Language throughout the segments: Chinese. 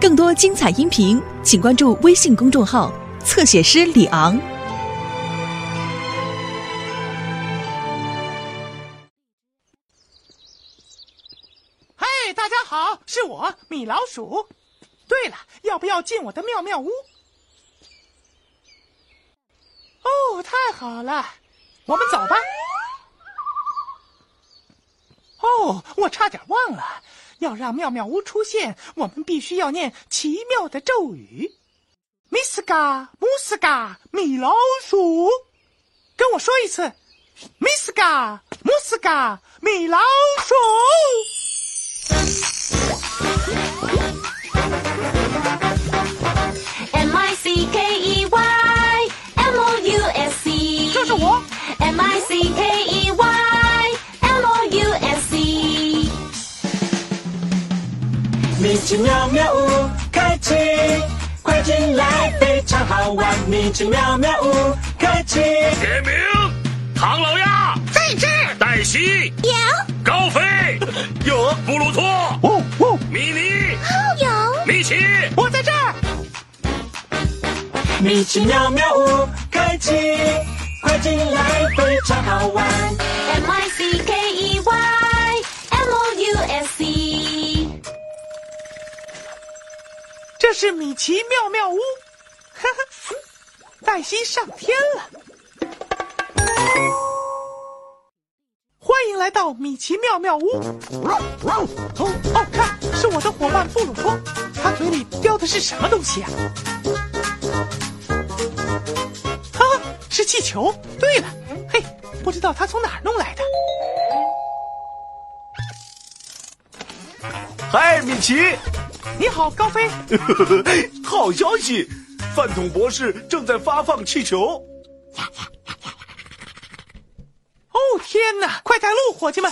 更多精彩音频，请关注微信公众号“侧写师李昂”。嗨，大家好，是我米老鼠。对了，要不要进我的妙妙屋？哦，太好了，我们走吧。哦，我差点忘了，要让妙妙屋出现，我们必须要念奇妙的咒语。米斯嘎姆斯嘎米老鼠，跟我说一次，米斯嘎姆斯嘎米老鼠。玩。米奇妙妙屋开启，点名：唐老鸭。在这儿。黛西有。高飞。有。布鲁托。哦哦，米妮。有。米奇。我在这儿。米奇妙妙屋开启，快进来，非常好玩。M I C K E Y M O U S E。这是米奇妙妙屋，哈哈，黛西上天了。欢迎来到米奇妙妙屋。哦哦，看，是我的伙伴布鲁托，他嘴里叼的是什么东西啊、哈、哈，是气球。对了，嘿，不知道他从哪儿弄来的。嗨，米奇！你好，高飞。好消息，饭桶博士正在发放气球。哦天哪！快带路，伙计们！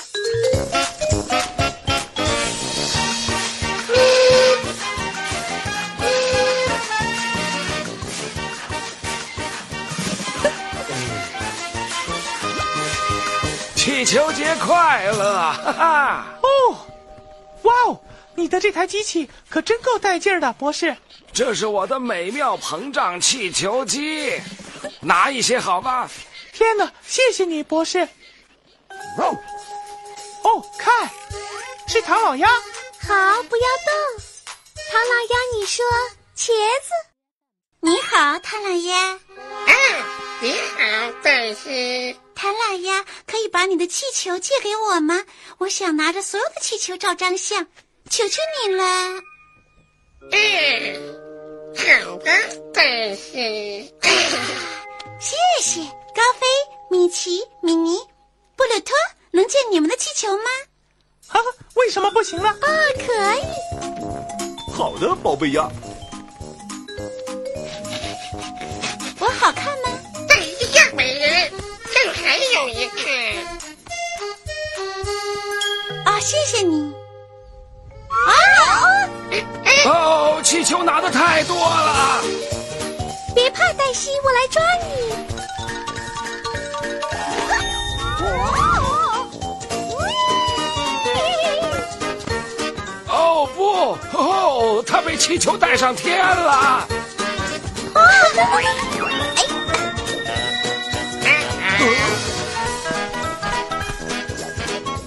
气球节快乐！哈哈，哦，哇哦！你的这台机器可真够带劲儿的，博士。这是我的美妙膨胀气球机，拿一些好吧？天哪！谢谢你，博士。哦，看，是唐老鸭。好，不要动。唐老鸭，你说茄子。你好，唐老鸭。你好，但是。唐老鸭，可以把你的气球借给我吗？我想拿着所有的气球照张相，求求你了。嗯，好的，但是。谢谢高飞、米奇、米妮、布鲁托，能借你们的气球吗？哈、哈，为什么不行呢？哦，可以。好的，宝贝鸭。我好看吗？黛西呀，美人，这还有一个。哦，谢谢你。啊！哦，气球拿的太多了。别怕，黛西，我来抓你。哦不，哦，他被气球带上天了。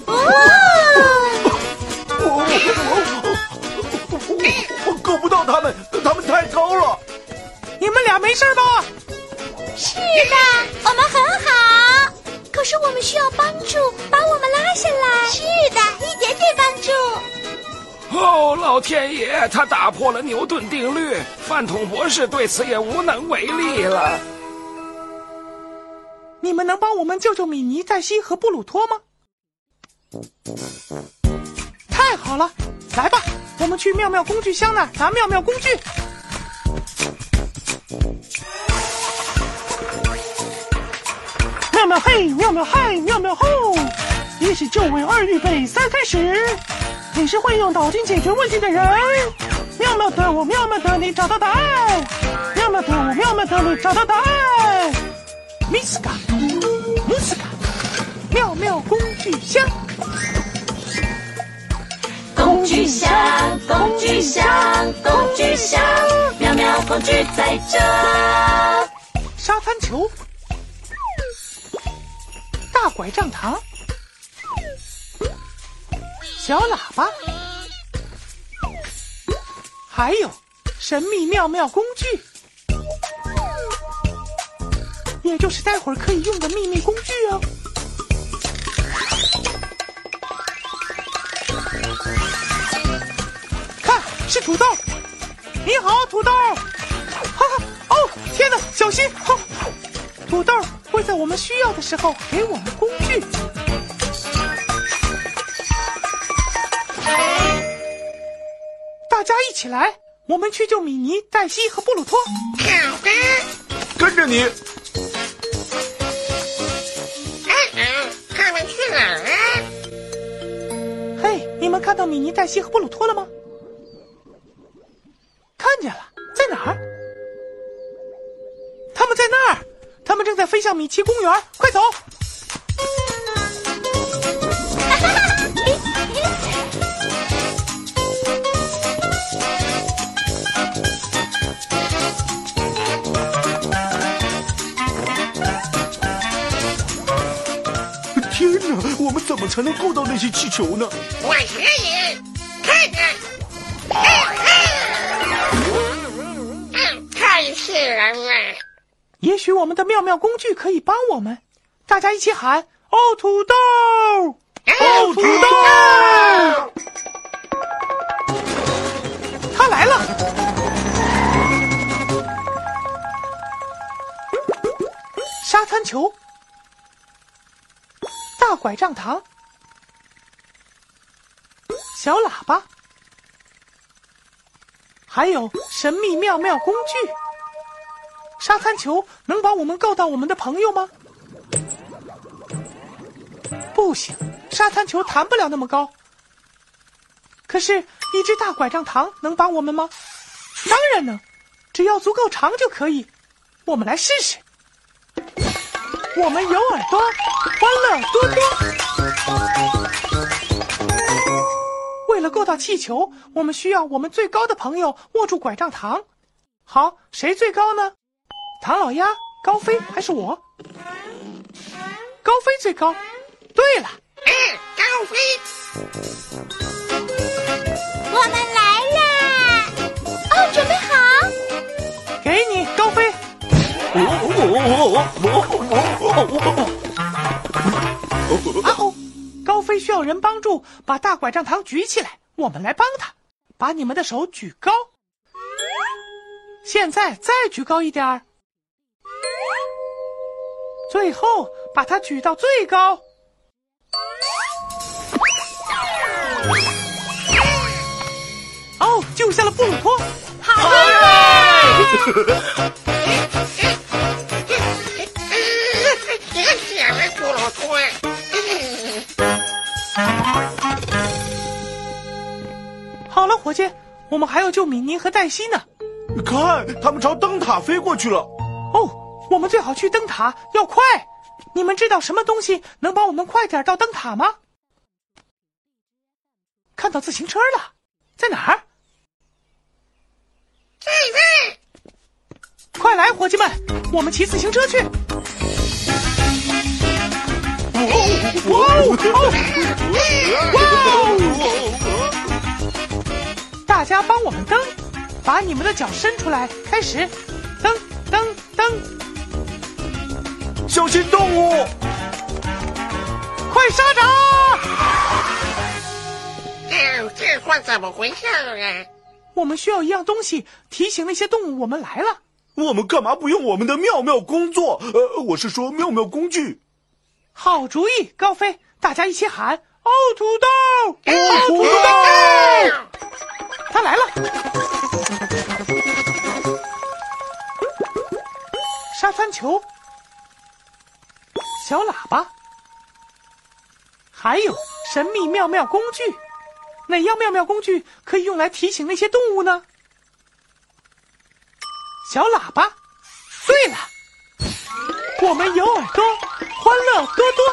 我够不到他们，他们太高了。你们俩没事吧？是的，我们很好。可是我们需要帮助，把我们拉下来。是的，一点点帮助。哦，老天爷，他打破了牛顿定律，饭桶博士对此也无能为力了。你们能帮我们救救米妮、黛西和布鲁托吗？太好了，来吧，我们去妙妙工具箱那拿妙妙工具。妙妙嘿，妙妙嗨，妙妙吼！一是就位，二预备，三开始。你是会用脑筋解决问题的人。妙妙的我，妙妙的你，找到答案。妙妙的我，妙妙的你，找到答案。米斯卡，姆斯卡，妙妙工具箱。工具箱，工具箱，工具箱，妙妙工具在这。沙滩球，大拐杖糖，小喇叭，还有神秘妙妙工具，也就是待会儿可以用的秘密工具哦。土豆。你好，土豆。哈哈，哦，天哪，小心！哈，土豆会在我们需要的时候给我们工具。大家一起来，我们去救米妮、黛西和布鲁托。好的。跟着你。哎哦，他们去哪儿啊？嘿，你们看到米妮、黛西和布鲁托了吗？米奇公园，快走！天哪，我们怎么才能够到那些气球呢？我可以，也许我们的妙妙工具可以帮我们，大家一起喊：哦，土豆！哦，土豆！他来了！沙滩球，大拐杖糖，小喇叭，还有神秘妙妙工具。沙滩球能把我们够到我们的朋友吗？不行，沙滩球弹不了那么高。可是，一只大拐杖糖能帮我们吗？当然能，只要足够长就可以。我们来试试。我们有耳朵，欢乐多多。为了够到气球，我们需要我们最高的朋友握住拐杖糖。好，谁最高呢？唐老鸭、高飞还是我？高飞最高。对了，嗯，高飞，我们来啦！哦，准备好。给你高飞。啊哦，高飞需要人帮助，把大拐杖糖举起来。我们来帮他，把你们的手举高。现在再举高一点儿。最后把它举到最高。哦，救下了布鲁托！好耶！别想了，布鲁托。好了，伙计，我们还要救米妮和黛西呢。看，他们朝灯塔飞过去了。我们最好去灯塔，要快。你们知道什么东西能帮我们快点到灯塔吗？看到自行车了，在哪儿？在这。快来，伙计们，我们骑自行车去。哇哦！哇哦！大家帮我们蹬，把你们的脚伸出来，开始小心动物！快刹闸！哦，这算怎么回事啊？我们需要一样东西提醒那些动物我们来了。我们干嘛不用我们的妙妙工作？呃，我是说妙妙工具。好主意，高飞！大家一起喊：哦，土豆！哦，土豆！他来了！沙滩球，小喇叭，还有神秘妙妙工具。哪样妙妙工具可以用来提醒那些动物呢？小喇叭。对了，我们有耳朵，欢乐多多。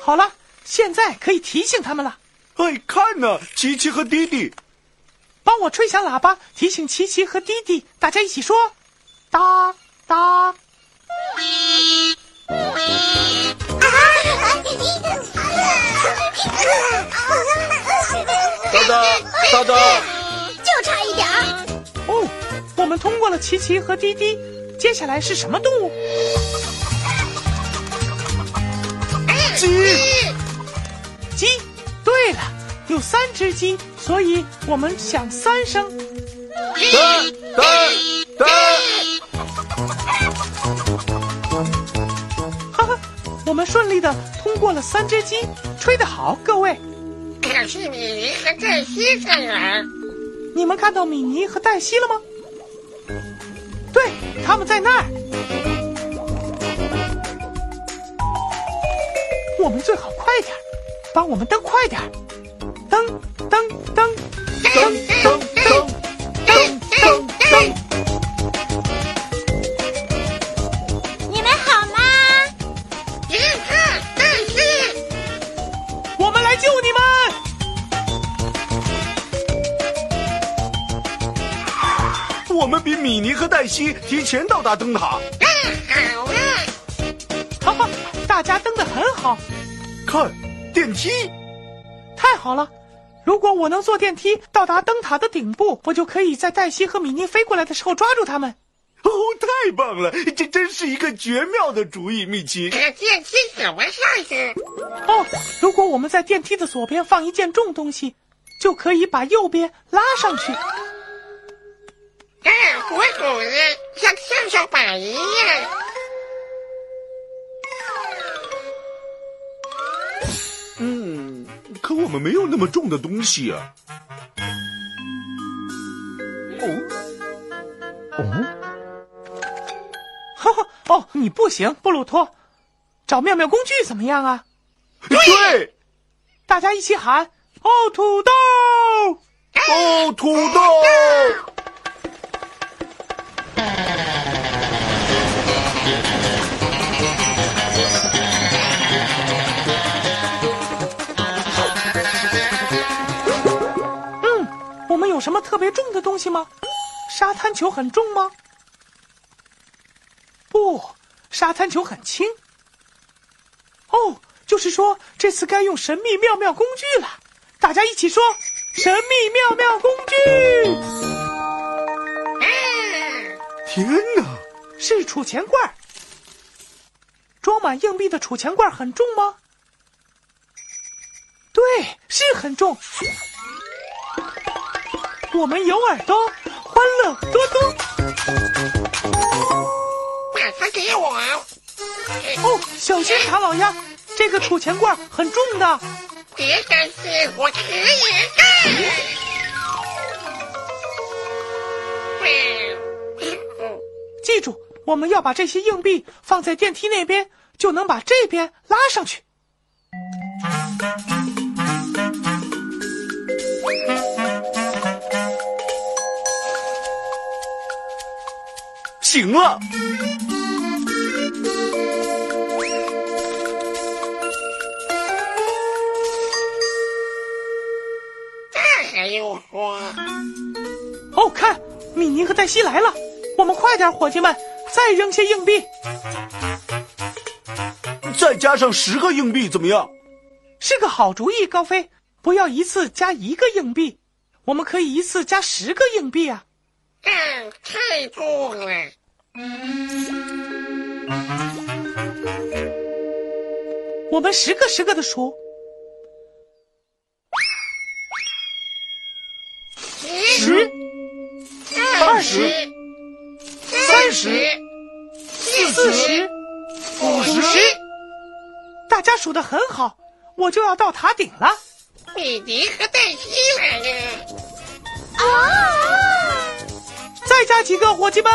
好了，现在可以提醒他们了。哎，看呐，琪琪和弟弟，帮我吹响喇叭，提醒琪琪和弟弟，大家一起说：哒哒。哒哒哒哒。就差一点儿。哦，我们通过了琪琪和滴滴，接下来是什么动物？鸡，鸡。对了，有三只鸡，所以我们响三声。哒哒们顺利的通过了三只鸡，吹得好，各位。可是米妮和黛西在哪儿？你们看到米妮和黛西了吗？对，他们在那儿。我们最好快点，帮我们蹬快点蹬，蹬蹬蹬噔们比米妮和黛西提前到达灯塔。太好了！哈哈，大家登的很好，看，电梯。太好了！如果我能坐电梯到达灯塔的顶部，我就可以在黛西和米妮飞过来的时候抓住他们。哦，太棒了！这真是一个绝妙的主意，米奇。可电梯怎么上去？哦，如果我们在电梯的左边放一件重东西，就可以把右边拉上去。啊，鼓鼓的，像跷跷板一样。嗯，可我们没有那么重的东西啊。哦，哈哈，哦，你不行，布鲁托，找妙妙工具怎么样啊？对，大家一起喊：哦，土豆！哦，土豆。东西吗？沙滩球很重吗？不，沙滩球很轻。哦，就是说这次该用神秘妙妙工具了。大家一起说：神秘妙妙工具天哪！是储钱罐。装满硬币的储钱罐很重吗？对，是很重。我们有耳朵，欢乐多多。把它给我。哦，小心唐老鸭，这个储钱罐很重的。别担心，我可以。记住，我们要把这些硬币放在电梯那边，就能把这边拉上去。醒了，这还用说？哦，看，米妮和黛西来了，我们快点，伙计们，再扔些硬币。再加上十个硬币怎么样？是个好主意，高飞，不要一次加一个硬币，我们可以一次加十个硬币啊。嗯，太酷了。我们十个十个的数，十、二十、三十、四十、五十，大家数的很好，我就要到塔顶了。米迪和黛西来了。再加几个，伙计们！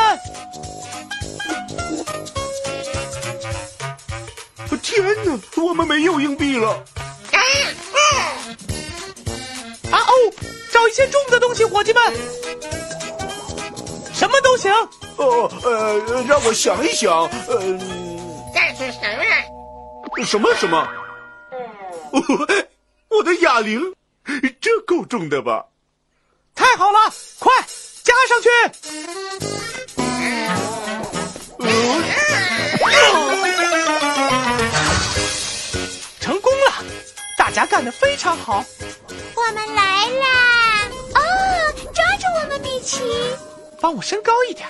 天哪，我们没有硬币了。啊哦！啊哦，找一些重的东西，伙计们，什么都行。哦，呃，让我想一想，呃，这是什么？什么什么？哦，我的哑铃。这够重的吧？太好了，快加上去！成功了，大家干得非常好。我们来啦！哦，抓住我们，米奇！帮我升高一点，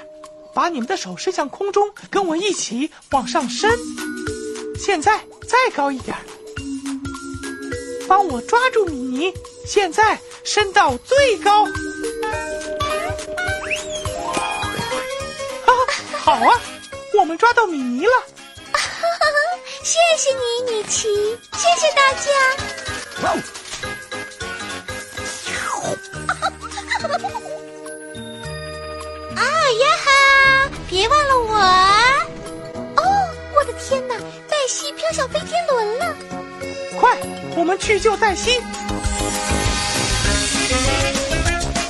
把你们的手伸向空中，跟我一起往上伸。现在再高一点，帮我抓住米妮，现在伸到最高。哈哈，好啊，我们抓到米妮了。谢谢你，米奇，谢谢大家。啊呀哈！别忘了我。哦，我的天哪，黛西飘向飞天轮了。快，我们去救黛西！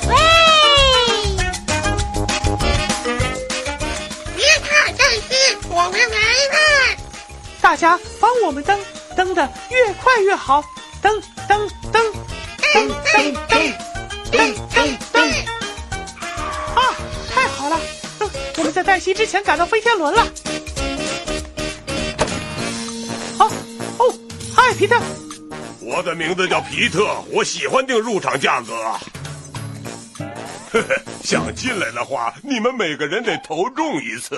喂！黛西，我们来了。大家帮我们蹬，蹬的越快越好。蹬蹬蹬蹬蹬蹬蹬蹬蹬！啊，太好了！我们在黛西之前赶到飞天轮了。好，哦，嗨，皮特，我的名字叫皮特，我喜欢定入场价格。呵呵，想进来的话，你们每个人得投中一次。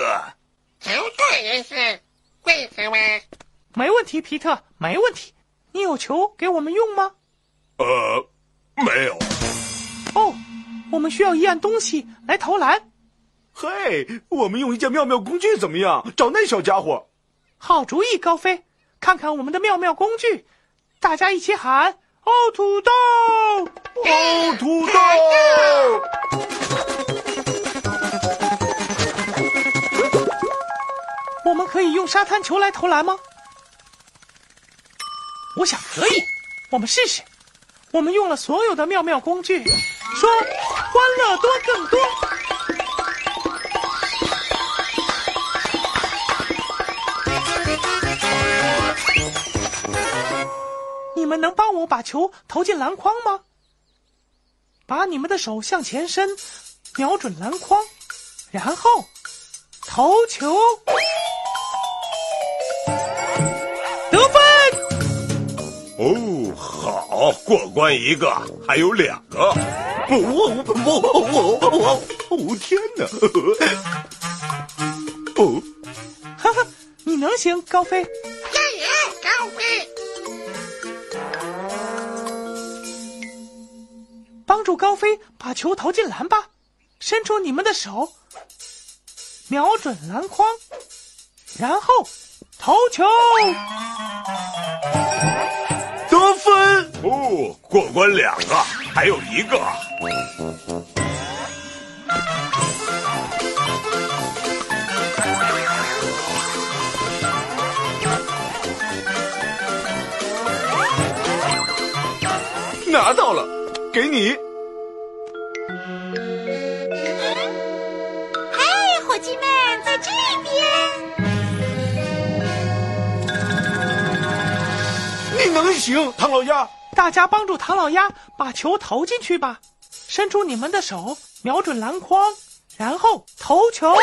投对也是，为什么？没问题，皮特，没问题。你有球给我们用吗？呃，没有。哦，我们需要一样东西来投篮。嘿，我们用一件妙妙工具怎么样？找那小家伙。好主意，高飞，看看我们的妙妙工具，大家一起喊：哦，土豆！哦，土豆！可以用沙滩球来投篮吗？我想可以，我们试试。我们用了所有的妙妙工具，说欢乐多更多。你们能帮我把球投进篮筐吗？把你们的手向前伸，瞄准篮筐，然后投球，哦，好，过关一个，还有两个。哦哦哦哦哦！天哪！哦，哈哈，你能行，高飞。加油，高飞！帮助高飞把球投进篮吧，伸出你们的手，瞄准篮筐，然后投球，得分！哦，过关两个，还有一个。拿到了，给你。嘿，伙计们，在这边。你能行，唐老鸭。大家帮助唐老鸭把球投进去吧，伸出你们的手，瞄准篮筐，然后投球。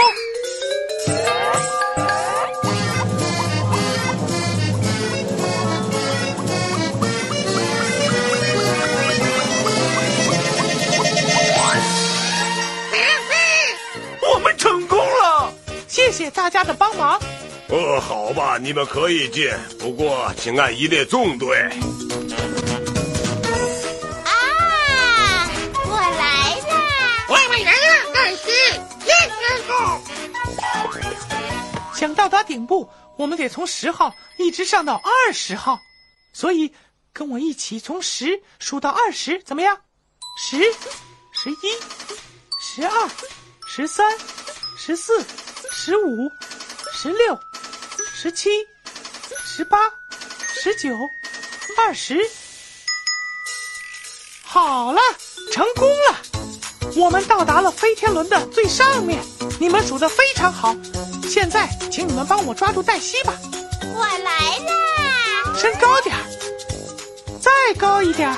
我们成功了。谢谢大家的帮忙。呃，好吧，你们可以进，不过请按一列纵队。想到达顶部，我们得从十号一直上到二十号，所以跟我一起从十数到二十，怎么样？十、十一、十二、十三、十四、十五、十六、十七、十八、十九、二十。好了，成功了！我们到达了飞天轮的最上面，你们数的非常好。现在，请你们帮我抓住黛西吧，我来啦！升高点儿，再高一点儿，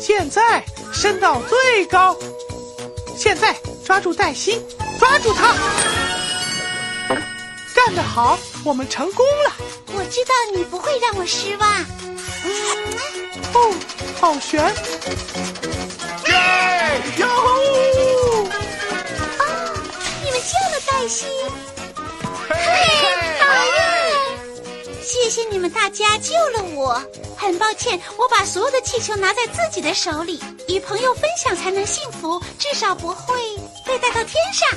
现在升到最高。现在抓住黛西，抓住她！干得好，我们成功了。我知道你不会让我失望。哦，好悬！耶！哟吼！救了黛西，嘿，好耶！谢谢你们大家救了我。很抱歉，我把所有的气球拿在自己的手里，与朋友分享才能幸福，至少不会被带到天上。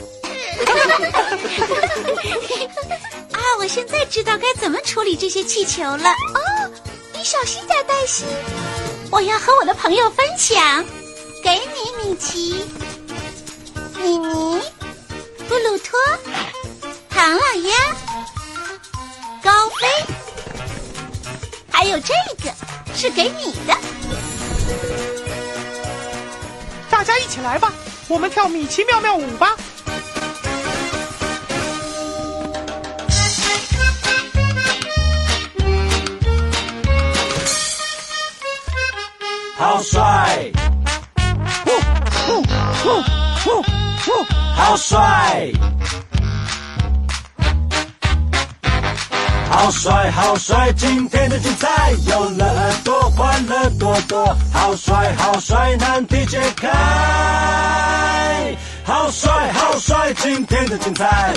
啊，我现在知道该怎么处理这些气球了。哦，你小心点，黛西。我要和我的朋友分享。给你，米奇、米妮、布鲁托、唐老鸭、高飞，还有这个是给你的。大家一起来吧，我们跳米奇妙妙舞吧！好帅，好帅，好帅，好帅！今天的精彩有了耳朵，欢乐多多。好帅，好帅！难题解开，好帅，好帅！今天的精彩。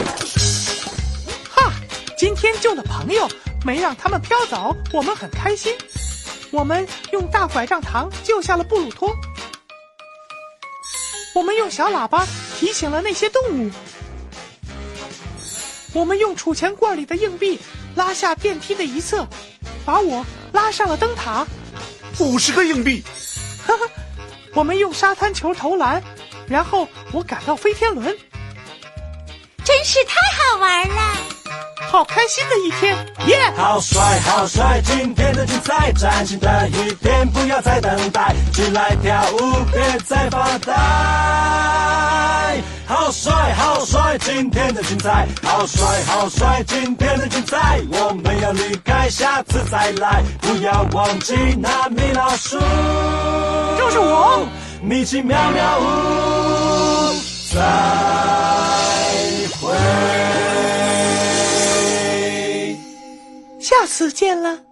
哈，今天救了朋友，没让他们飘走，我们很开心。我们用大拐杖糖救下了布鲁托，我们用小喇叭提醒了那些动物，我们用储钱罐里的硬币拉下电梯的一侧，把我拉上了灯塔。五十个硬币，哈哈，我们用沙滩球投篮，然后我赶到飞天轮，真是太好玩了！好开心的一天，耶、好帅，好帅！今天的精彩，崭新的一天，不要再等待，起来跳舞，别再发呆。好帅，好帅！今天的精彩，好帅，好帅！今天的精彩，我们要离开，下次再来，不要忘记那米老鼠，就是我。米奇妙妙屋，再会。下次见了。